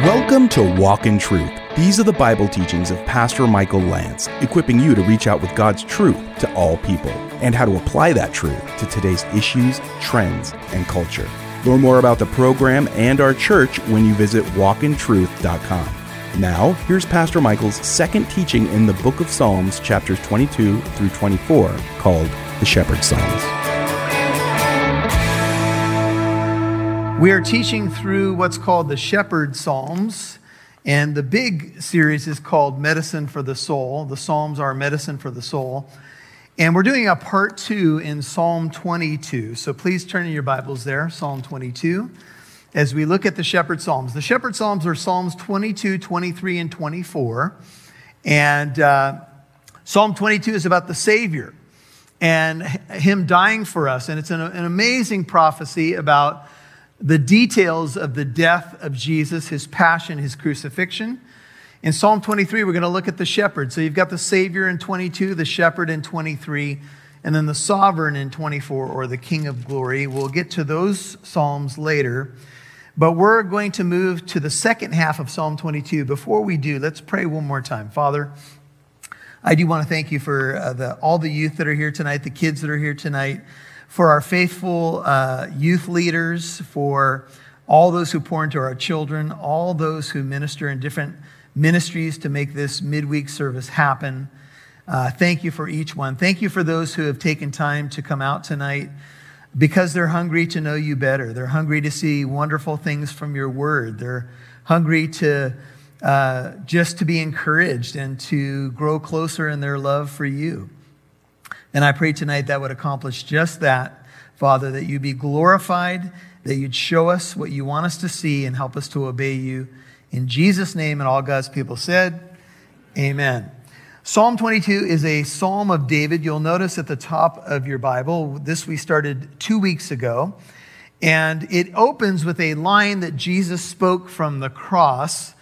Welcome to Walk in Truth. These are the Bible teachings of Pastor Michael Lance, equipping you to reach out with God's truth to all people and how to apply that truth to today's issues, trends, and culture. Learn more about the program and our church when you visit walkintruth.com. Now, here's Pastor Michael's second teaching in the book of Psalms, chapters 22 through 24, called the Shepherd Psalms. We are teaching through what's called the Shepherd Psalms, and the big series is called Medicine for the Soul. The Psalms are medicine for the soul. And we're doing a part two in Psalm 22. So please turn in your Bibles there, Psalm 22, as we look at the Shepherd Psalms. The Shepherd Psalms are Psalms 22, 23, and 24. And uh, Psalm 22 is about the Savior and Him dying for us. And it's an, an amazing prophecy about the details of the death of Jesus, his passion, his crucifixion. In Psalm 23, we're going to look at the shepherd. So you've got the Savior in 22, the shepherd in 23, and then the sovereign in 24, or the King of glory. We'll get to those Psalms later. But we're going to move to the second half of Psalm 22. Before we do, let's pray one more time. Father, I do want to thank you for uh, the, all the youth that are here tonight, the kids that are here tonight for our faithful uh, youth leaders, for all those who pour into our children, all those who minister in different ministries to make this midweek service happen. Uh, thank you for each one. Thank you for those who have taken time to come out tonight because they're hungry to know you better. They're hungry to see wonderful things from your word. They're hungry to uh, just to be encouraged and to grow closer in their love for you. And I pray tonight that would accomplish just that, Father, that you be glorified, that you'd show us what you want us to see and help us to obey you. In Jesus' name, and all God's people said, Amen. Psalm 22 is a psalm of David. You'll notice at the top of your Bible, this we started two weeks ago. And it opens with a line that Jesus spoke from the cross.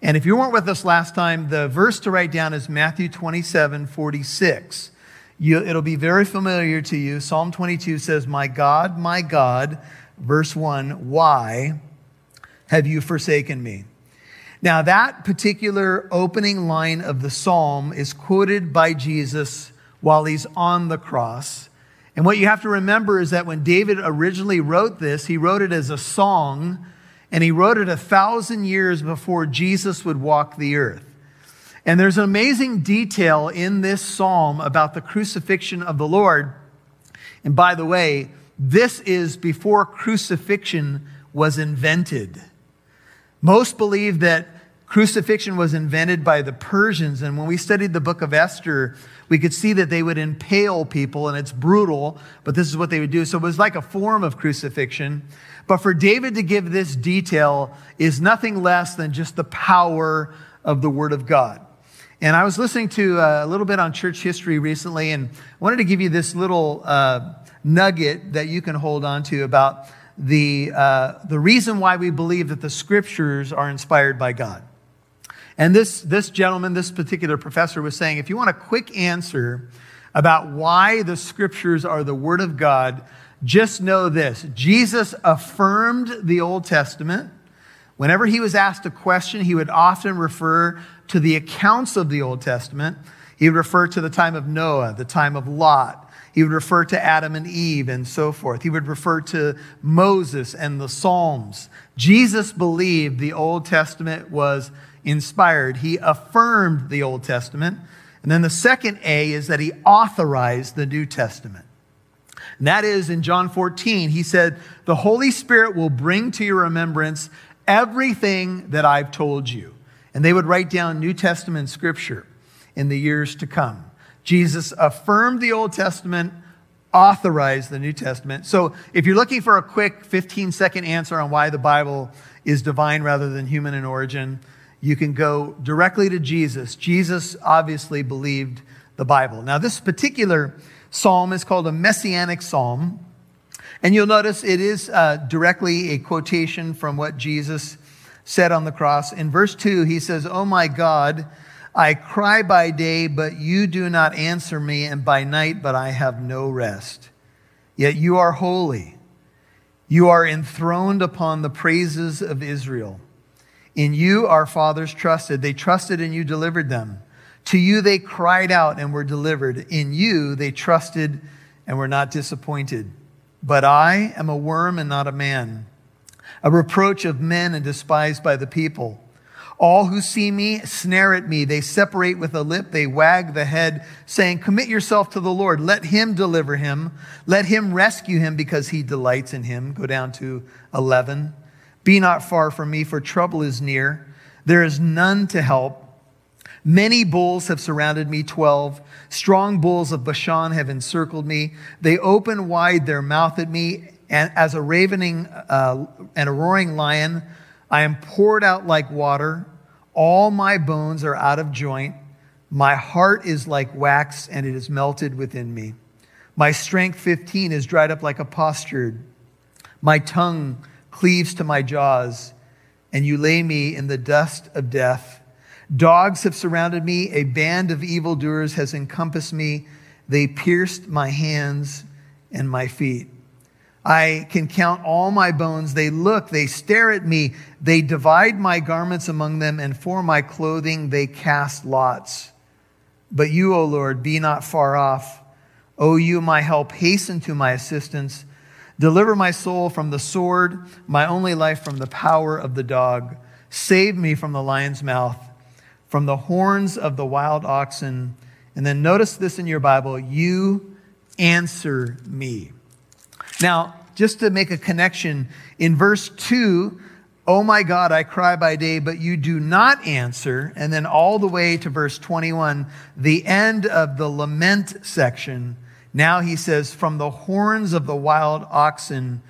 And if you weren't with us last time, the verse to write down is Matthew 27 46. You, it'll be very familiar to you. Psalm 22 says, My God, my God, verse 1, why have you forsaken me? Now, that particular opening line of the psalm is quoted by Jesus while he's on the cross. And what you have to remember is that when David originally wrote this, he wrote it as a song, and he wrote it a thousand years before Jesus would walk the earth. And there's an amazing detail in this psalm about the crucifixion of the Lord. And by the way, this is before crucifixion was invented. Most believe that crucifixion was invented by the Persians. And when we studied the book of Esther, we could see that they would impale people, and it's brutal, but this is what they would do. So it was like a form of crucifixion. But for David to give this detail is nothing less than just the power of the Word of God. And I was listening to uh, a little bit on church history recently and wanted to give you this little uh, nugget that you can hold on to about the, uh, the reason why we believe that the scriptures are inspired by God. And this, this gentleman, this particular professor, was saying if you want a quick answer about why the scriptures are the word of God, just know this Jesus affirmed the Old Testament. Whenever he was asked a question, he would often refer to the accounts of the Old Testament. He would refer to the time of Noah, the time of Lot. He would refer to Adam and Eve and so forth. He would refer to Moses and the Psalms. Jesus believed the Old Testament was inspired. He affirmed the Old Testament. And then the second A is that he authorized the New Testament. And that is in John 14, he said, The Holy Spirit will bring to your remembrance everything that I've told you. And they would write down New Testament scripture in the years to come. Jesus affirmed the Old Testament, authorized the New Testament. So if you're looking for a quick 15 second answer on why the Bible is divine rather than human in origin, you can go directly to Jesus. Jesus obviously believed the Bible. Now, this particular psalm is called a messianic psalm. And you'll notice it is uh, directly a quotation from what Jesus said on the cross. In verse 2, he says, Oh my God, I cry by day, but you do not answer me, and by night, but I have no rest. Yet you are holy. You are enthroned upon the praises of Israel. In you our fathers trusted. They trusted and you delivered them. To you they cried out and were delivered. In you they trusted and were not disappointed. But I am a worm and not a man, a reproach of men and despised by the people. All who see me snare at me. They separate with a lip. They wag the head, saying, Commit yourself to the Lord. Let him deliver him. Let him rescue him because he delights in him. Go down to 11. Be not far from me, for trouble is near. There is none to help. Many bulls have surrounded me, 12. Strong bulls of Bashan have encircled me. They open wide their mouth at me, and as a ravening uh, and a roaring lion, I am poured out like water. All my bones are out of joint. My heart is like wax, and it is melted within me. My strength, 15, is dried up like a potsherd. My tongue cleaves to my jaws, and you lay me in the dust of death. Dogs have surrounded me. A band of evildoers has encompassed me. They pierced my hands and my feet. I can count all my bones. They look, they stare at me. They divide my garments among them, and for my clothing they cast lots. But you, O Lord, be not far off. O you, my help, hasten to my assistance. Deliver my soul from the sword, my only life from the power of the dog. Save me from the lion's mouth, from the horns of the wild oxen. And then notice this in your Bible you answer me. Now, just to make a connection, in verse 2, Oh my God, I cry by day, but you do not answer. And then all the way to verse 21, the end of the lament section. Now he says, From the horns of the wild oxen,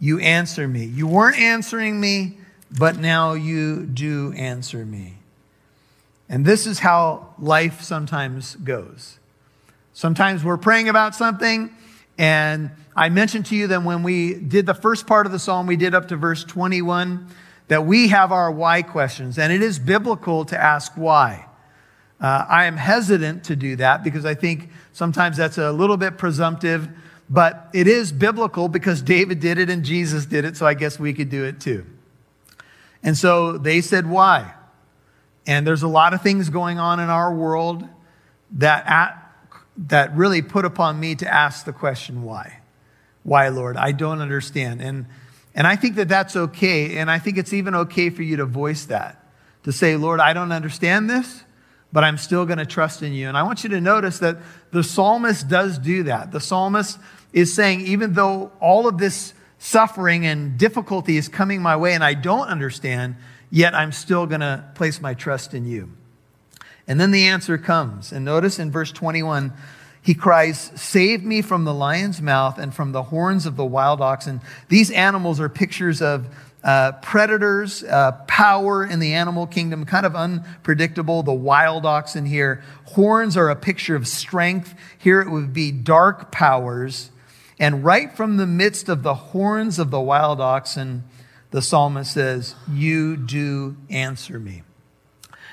you answer me. You weren't answering me, but now you do answer me. And this is how life sometimes goes. Sometimes we're praying about something, and I mentioned to you that when we did the first part of the psalm, we did up to verse 21, that we have our why questions, and it is biblical to ask why. Uh, I am hesitant to do that because I think sometimes that's a little bit presumptive, but it is biblical because David did it and Jesus did it, so I guess we could do it too. And so they said, why? And there's a lot of things going on in our world that, at, that really put upon me to ask the question, why? Why, Lord? I don't understand. And, and I think that that's okay. And I think it's even okay for you to voice that, to say, Lord, I don't understand this, but I'm still going to trust in you. And I want you to notice that the psalmist does do that. The psalmist is saying, even though all of this suffering and difficulty is coming my way and I don't understand, yet I'm still going to place my trust in you. And then the answer comes. And notice in verse 21, he cries, Save me from the lion's mouth and from the horns of the wild oxen. These animals are pictures of uh, predators, uh, power in the animal kingdom, kind of unpredictable. The wild oxen here. Horns are a picture of strength. Here it would be dark powers. And right from the midst of the horns of the wild oxen, the psalmist says, You do answer me.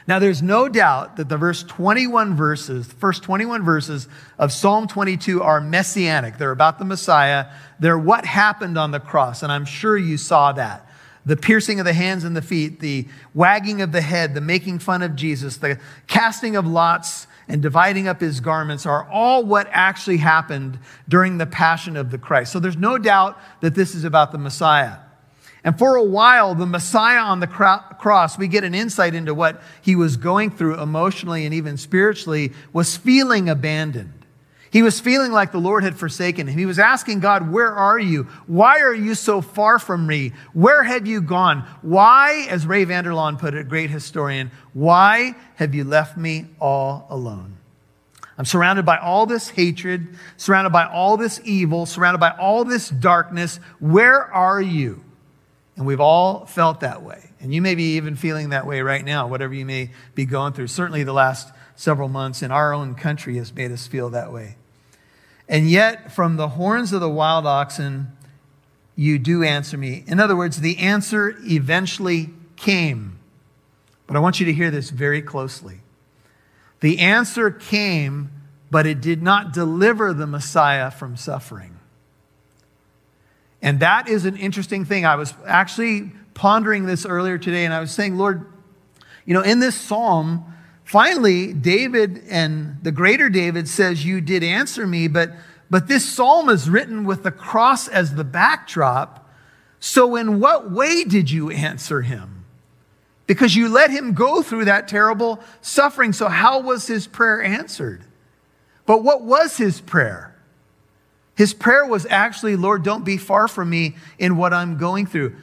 Now, there's no doubt that the verse 21 verses, the first 21 verses of Psalm 22 are messianic. They're about the Messiah. They're what happened on the cross. And I'm sure you saw that. The piercing of the hands and the feet, the wagging of the head, the making fun of Jesus, the casting of lots and dividing up his garments are all what actually happened during the passion of the Christ. So there's no doubt that this is about the Messiah. And for a while, the Messiah on the cross, we get an insight into what he was going through emotionally and even spiritually, was feeling abandoned. He was feeling like the Lord had forsaken him. He was asking God, Where are you? Why are you so far from me? Where have you gone? Why, as Ray Vander Laan put it, a great historian, why have you left me all alone? I'm surrounded by all this hatred, surrounded by all this evil, surrounded by all this darkness. Where are you? And we've all felt that way. And you may be even feeling that way right now, whatever you may be going through. Certainly, the last several months in our own country has made us feel that way. And yet, from the horns of the wild oxen, you do answer me. In other words, the answer eventually came. But I want you to hear this very closely. The answer came, but it did not deliver the Messiah from suffering. And that is an interesting thing. I was actually pondering this earlier today, and I was saying, Lord, you know, in this psalm, finally, David and the greater David says, You did answer me, but, but this psalm is written with the cross as the backdrop. So, in what way did you answer him? Because you let him go through that terrible suffering. So, how was his prayer answered? But what was his prayer? His prayer was actually, Lord, don't be far from me in what I'm going through.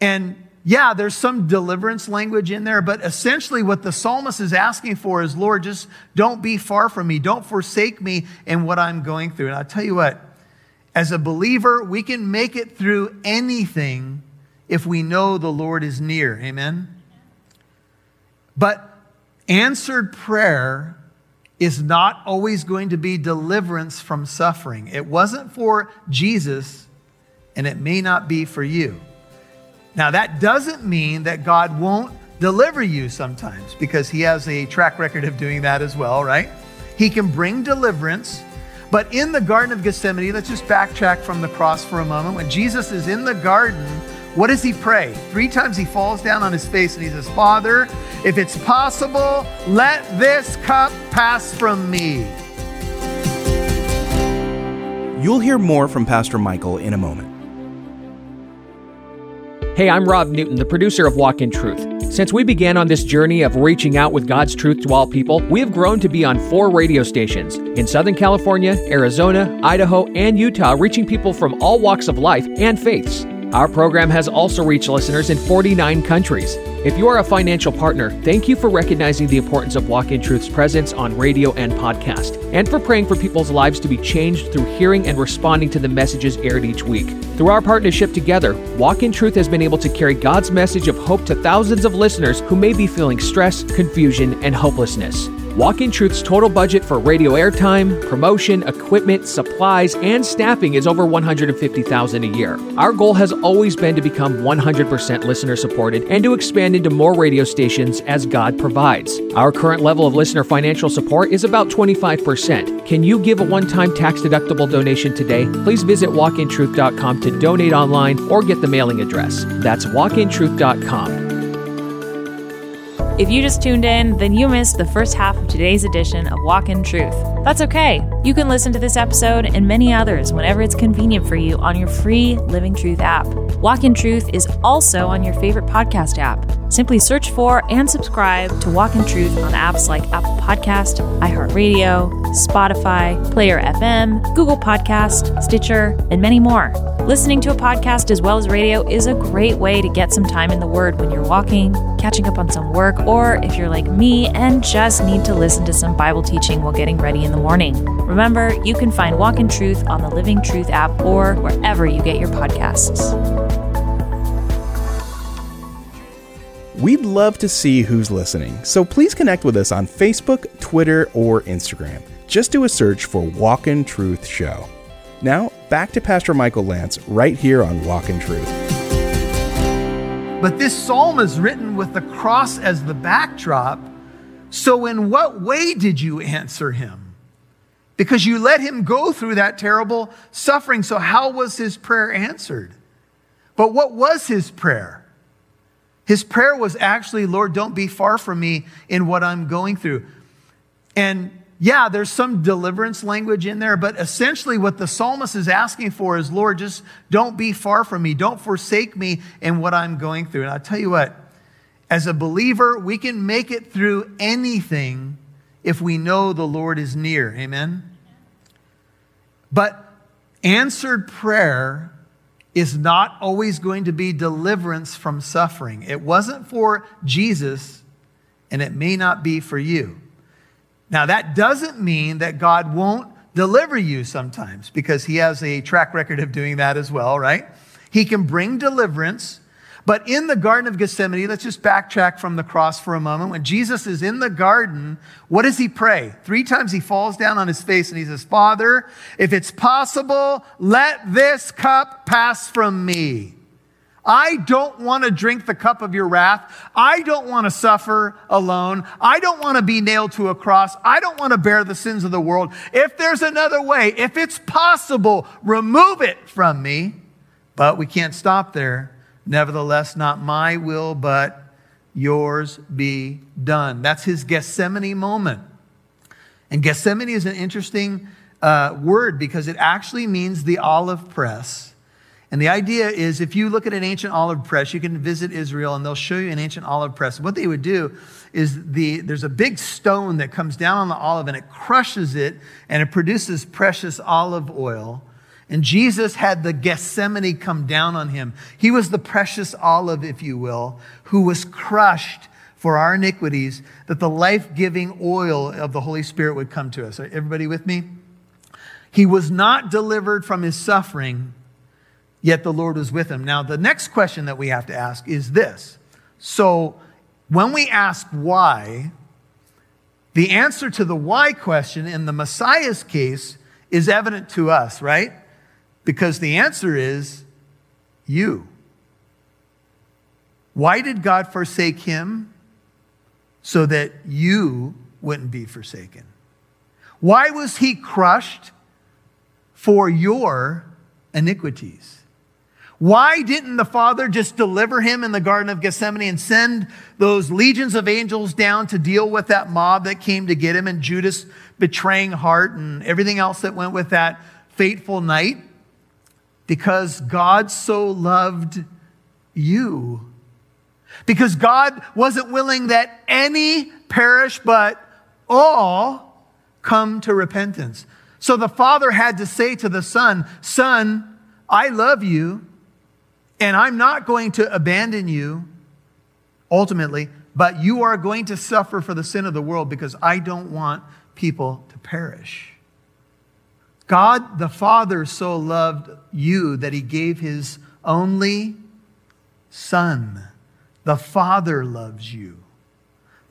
And yeah, there's some deliverance language in there, but essentially what the psalmist is asking for is, Lord, just don't be far from me. Don't forsake me in what I'm going through. And I'll tell you what, as a believer, we can make it through anything if we know the Lord is near. Amen? But answered prayer is not always going to be deliverance from suffering. It wasn't for Jesus, and it may not be for you. Now, that doesn't mean that God won't deliver you sometimes because he has a track record of doing that as well, right? He can bring deliverance. But in the Garden of Gethsemane, let's just backtrack from the cross for a moment. When Jesus is in the garden, what does he pray? Three times he falls down on his face and he says, Father, if it's possible, let this cup pass from me. You'll hear more from Pastor Michael in a moment. Hey, I'm Rob Newton, the producer of Walk in Truth. Since we began on this journey of reaching out with God's truth to all people, we have grown to be on four radio stations in Southern California, Arizona, Idaho, and Utah, reaching people from all walks of life and faiths. Our program has also reached listeners in 49 countries. If you are a financial partner, thank you for recognizing the importance of Walk in Truth's presence on radio and podcast, and for praying for people's lives to be changed through hearing and responding to the messages aired each week. Through our partnership together, Walk in Truth has been able to carry God's message of hope to thousands of listeners who may be feeling stress, confusion, and hopelessness. Walk in Truth's total budget for radio airtime, promotion, equipment, supplies, and staffing is over 150,000 a year. Our goal has always been to become 100% listener supported and to expand into more radio stations as God provides. Our current level of listener financial support is about 25%. Can you give a one-time tax-deductible donation today? Please visit walkintruth.com to donate online or get the mailing address. That's walkintruth.com. If you just tuned in, then you missed the first half of today's edition of Walk in Truth. That's okay. You can listen to this episode and many others whenever it's convenient for you on your free Living Truth app. Walk in Truth is also on your favorite podcast app. Simply search for and subscribe to Walk in Truth on apps like Apple Podcast, iHeartRadio, Spotify, Player FM, Google Podcast, Stitcher, and many more. Listening to a podcast as well as radio is a great way to get some time in the Word when you're walking, catching up on some work, or if you're like me and just need to listen to some Bible teaching while getting ready in the morning. Remember, you can find Walk in Truth on the Living Truth app or wherever you get your podcasts. We'd love to see who's listening, so please connect with us on Facebook, Twitter, or Instagram. Just do a search for Walk in Truth Show. Now, back to Pastor Michael Lance right here on Walk in Truth. But this psalm is written with the cross as the backdrop. So, in what way did you answer him? Because you let him go through that terrible suffering. So, how was his prayer answered? But what was his prayer? His prayer was actually, Lord, don't be far from me in what I'm going through. And yeah, there's some deliverance language in there, but essentially what the psalmist is asking for is, Lord, just don't be far from me. Don't forsake me in what I'm going through. And I'll tell you what, as a believer, we can make it through anything if we know the Lord is near. Amen? But answered prayer is not always going to be deliverance from suffering. It wasn't for Jesus, and it may not be for you. Now, that doesn't mean that God won't deliver you sometimes, because He has a track record of doing that as well, right? He can bring deliverance. But in the Garden of Gethsemane, let's just backtrack from the cross for a moment. When Jesus is in the garden, what does he pray? Three times he falls down on his face and he says, Father, if it's possible, let this cup pass from me. I don't want to drink the cup of your wrath. I don't want to suffer alone. I don't want to be nailed to a cross. I don't want to bear the sins of the world. If there's another way, if it's possible, remove it from me. But we can't stop there. Nevertheless, not my will, but yours be done. That's his Gethsemane moment. And Gethsemane is an interesting uh, word because it actually means the olive press. And the idea is if you look at an ancient olive press, you can visit Israel and they'll show you an ancient olive press. What they would do is the, there's a big stone that comes down on the olive and it crushes it and it produces precious olive oil. And Jesus had the Gethsemane come down on him. He was the precious olive, if you will, who was crushed for our iniquities, that the life giving oil of the Holy Spirit would come to us. Everybody with me? He was not delivered from his suffering, yet the Lord was with him. Now, the next question that we have to ask is this. So, when we ask why, the answer to the why question in the Messiah's case is evident to us, right? Because the answer is you. Why did God forsake him? So that you wouldn't be forsaken. Why was he crushed? For your iniquities. Why didn't the Father just deliver him in the Garden of Gethsemane and send those legions of angels down to deal with that mob that came to get him and Judas betraying heart and everything else that went with that fateful night? Because God so loved you. Because God wasn't willing that any perish, but all come to repentance. So the Father had to say to the Son, Son, I love you and I'm not going to abandon you ultimately, but you are going to suffer for the sin of the world because I don't want people to perish. God the Father so loved you that he gave his only Son. The Father loves you,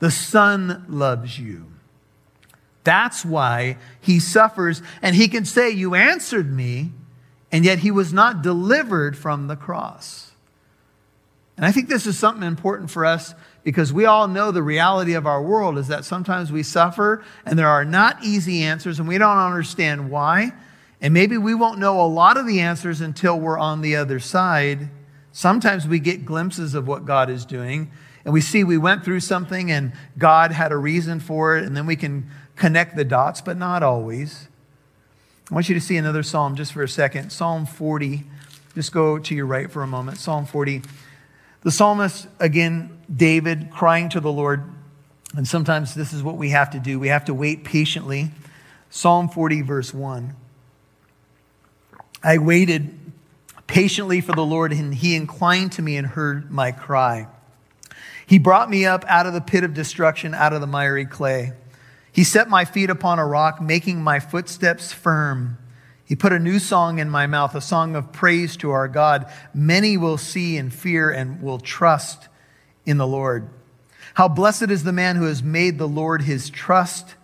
the Son loves you. That's why he suffers, and he can say, You answered me and yet he was not delivered from the cross. And I think this is something important for us because we all know the reality of our world is that sometimes we suffer and there are not easy answers and we don't understand why. And maybe we won't know a lot of the answers until we're on the other side. Sometimes we get glimpses of what God is doing and we see we went through something and God had a reason for it and then we can connect the dots, but not always. I want you to see another psalm just for a second. Psalm 40. Just go to your right for a moment. Psalm 40. The psalmist, again, David, crying to the Lord. And sometimes this is what we have to do. We have to wait patiently. Psalm 40, verse 1. I waited patiently for the Lord, and he inclined to me and heard my cry. He brought me up out of the pit of destruction, out of the miry clay. He set my feet upon a rock, making my footsteps firm. He put a new song in my mouth, a song of praise to our God. Many will see and fear and will trust in the Lord. How blessed is the man who has made the Lord his trust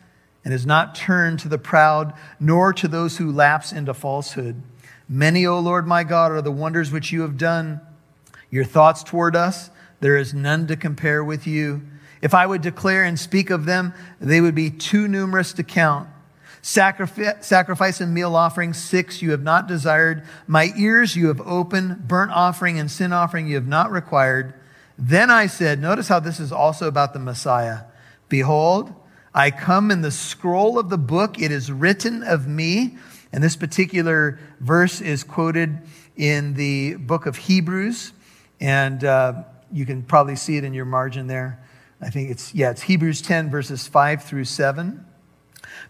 and has not turned to the proud, nor to those who lapse into falsehood. Many, O Lord my God, are the wonders which you have done. Your thoughts toward us, there is none to compare with you. If I would declare and speak of them, they would be too numerous to count. Sacrifice and meal offering, six you have not desired. My ears you have opened. Burnt offering and sin offering you have not required. Then I said, notice how this is also about the Messiah. Behold, I come in the scroll of the book. It is written of me. And this particular verse is quoted in the book of Hebrews. And uh, you can probably see it in your margin there. I think it's, yeah, it's Hebrews 10, verses 5 through 7.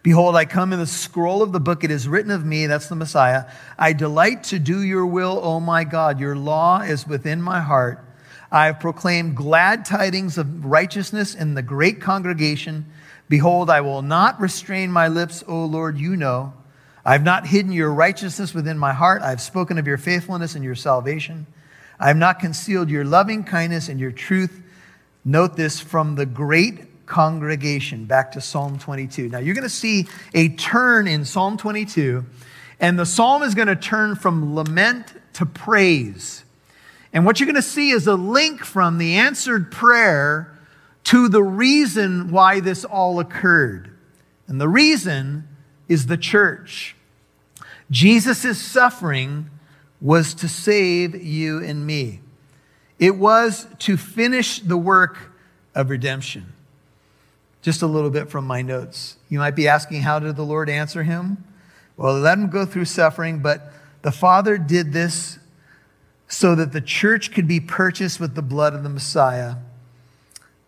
Behold, I come in the scroll of the book. It is written of me, that's the Messiah. I delight to do your will, O my God. Your law is within my heart. I have proclaimed glad tidings of righteousness in the great congregation. Behold, I will not restrain my lips, O Lord, you know. I have not hidden your righteousness within my heart. I have spoken of your faithfulness and your salvation. I have not concealed your loving kindness and your truth Note this from the great congregation, back to Psalm 22. Now, you're going to see a turn in Psalm 22, and the psalm is going to turn from lament to praise. And what you're going to see is a link from the answered prayer to the reason why this all occurred. And the reason is the church. Jesus' suffering was to save you and me. It was to finish the work of redemption. Just a little bit from my notes. You might be asking, how did the Lord answer him? Well, let him go through suffering, but the Father did this so that the church could be purchased with the blood of the Messiah.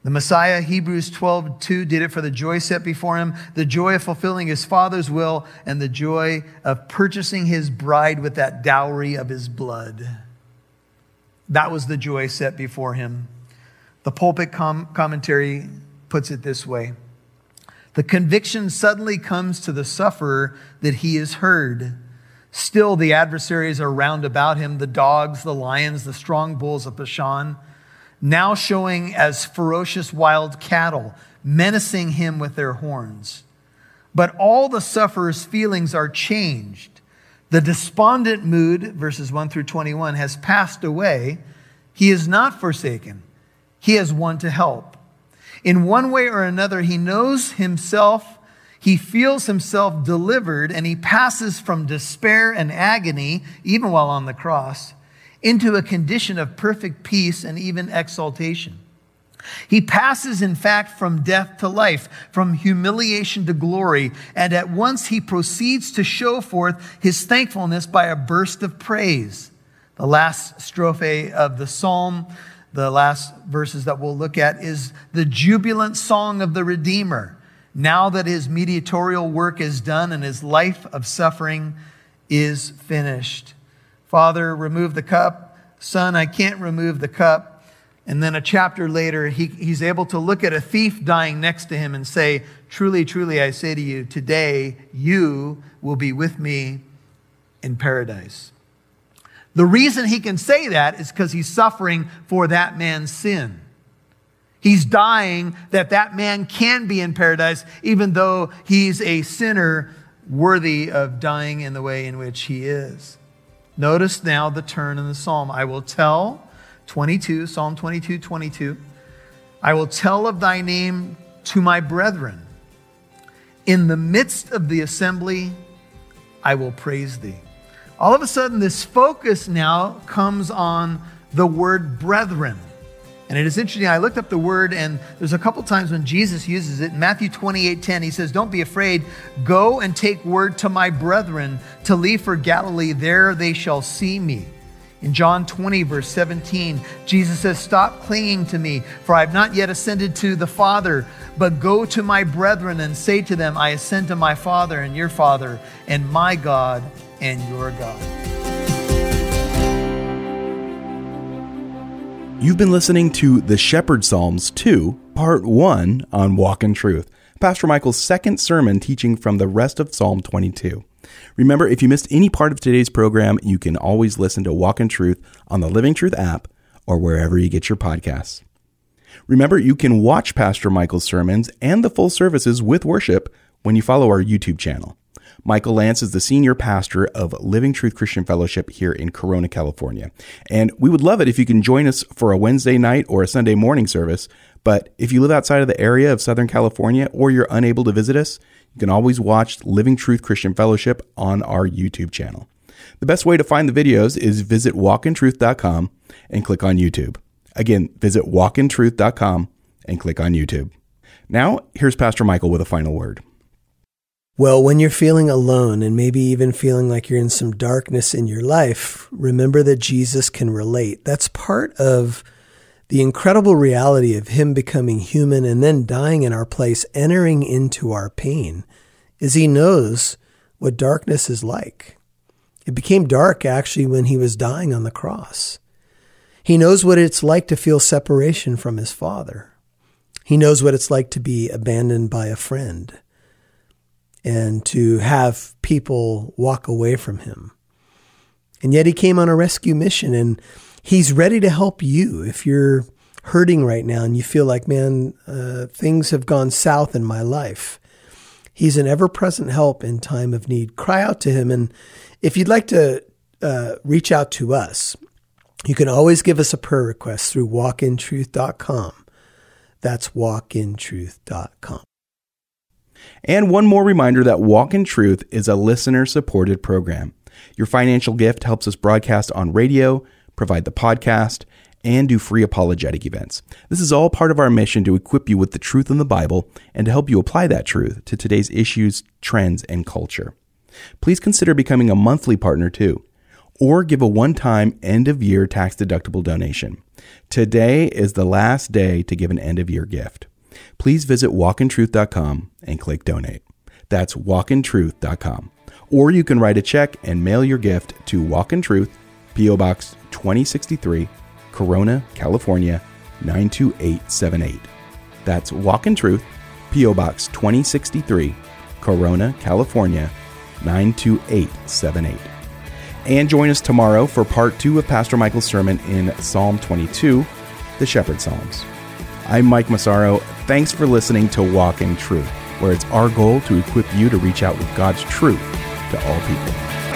The Messiah, Hebrews 12, 2, did it for the joy set before him, the joy of fulfilling his Father's will, and the joy of purchasing his bride with that dowry of his blood. That was the joy set before him. The pulpit com- commentary puts it this way The conviction suddenly comes to the sufferer that he is heard. Still, the adversaries are round about him the dogs, the lions, the strong bulls of Bashan, now showing as ferocious wild cattle, menacing him with their horns. But all the sufferer's feelings are changed. The despondent mood, verses 1 through 21, has passed away. He is not forsaken, he has one to help. In one way or another, he knows himself, he feels himself delivered, and he passes from despair and agony, even while on the cross, into a condition of perfect peace and even exaltation. He passes, in fact, from death to life, from humiliation to glory, and at once he proceeds to show forth his thankfulness by a burst of praise. The last strophe of the psalm the last verses that we'll look at is the jubilant song of the Redeemer. Now that his mediatorial work is done and his life of suffering is finished. Father, remove the cup. Son, I can't remove the cup. And then a chapter later, he, he's able to look at a thief dying next to him and say, Truly, truly, I say to you, today you will be with me in paradise. The reason he can say that is because he's suffering for that man's sin. He's dying that that man can be in paradise, even though he's a sinner worthy of dying in the way in which he is. Notice now the turn in the psalm. I will tell, 22, Psalm 22, 22, I will tell of thy name to my brethren. In the midst of the assembly, I will praise thee all of a sudden, this focus now comes on the word brethren. And it is interesting. I looked up the word, and there's a couple times when Jesus uses it. In Matthew 28 10, he says, Don't be afraid. Go and take word to my brethren to leave for Galilee. There they shall see me. In John 20, verse 17, Jesus says, Stop clinging to me, for I have not yet ascended to the Father, but go to my brethren and say to them, I ascend to my Father and your Father, and my God and your God. You've been listening to the Shepherd Psalms 2, Part 1 on Walk in Truth, Pastor Michael's second sermon teaching from the rest of Psalm 22. Remember, if you missed any part of today's program, you can always listen to Walk in Truth on the Living Truth app or wherever you get your podcasts. Remember, you can watch Pastor Michael's sermons and the full services with worship when you follow our YouTube channel. Michael Lance is the senior pastor of Living Truth Christian Fellowship here in Corona, California. And we would love it if you can join us for a Wednesday night or a Sunday morning service. But if you live outside of the area of Southern California or you're unable to visit us, you can always watch Living Truth Christian Fellowship on our YouTube channel. The best way to find the videos is visit walkintruth.com and click on YouTube. Again, visit walkintruth.com and click on YouTube. Now, here's Pastor Michael with a final word. Well, when you're feeling alone and maybe even feeling like you're in some darkness in your life, remember that Jesus can relate. That's part of the incredible reality of him becoming human and then dying in our place, entering into our pain, is he knows what darkness is like. It became dark actually when he was dying on the cross. He knows what it's like to feel separation from his father. He knows what it's like to be abandoned by a friend and to have people walk away from him. And yet he came on a rescue mission and he's ready to help you if you're hurting right now and you feel like, man, uh, things have gone south in my life. He's an ever present help in time of need. Cry out to him. And if you'd like to uh, reach out to us, you can always give us a prayer request through walkintruth.com. That's walkintruth.com. And one more reminder that Walk in Truth is a listener supported program. Your financial gift helps us broadcast on radio, provide the podcast, and do free apologetic events. This is all part of our mission to equip you with the truth in the Bible and to help you apply that truth to today's issues, trends, and culture. Please consider becoming a monthly partner too, or give a one time end of year tax deductible donation. Today is the last day to give an end of year gift. Please visit walkintruth.com and click donate. That's walkintruth.com. Or you can write a check and mail your gift to Walk in Truth, P.O. Box 2063, Corona, California 92878. That's Walk in Truth, P.O. Box 2063, Corona, California 92878. And join us tomorrow for part two of Pastor Michael's sermon in Psalm 22, the Shepherd Psalms. I'm Mike Massaro. Thanks for listening to Walk in Truth, where it's our goal to equip you to reach out with God's truth to all people.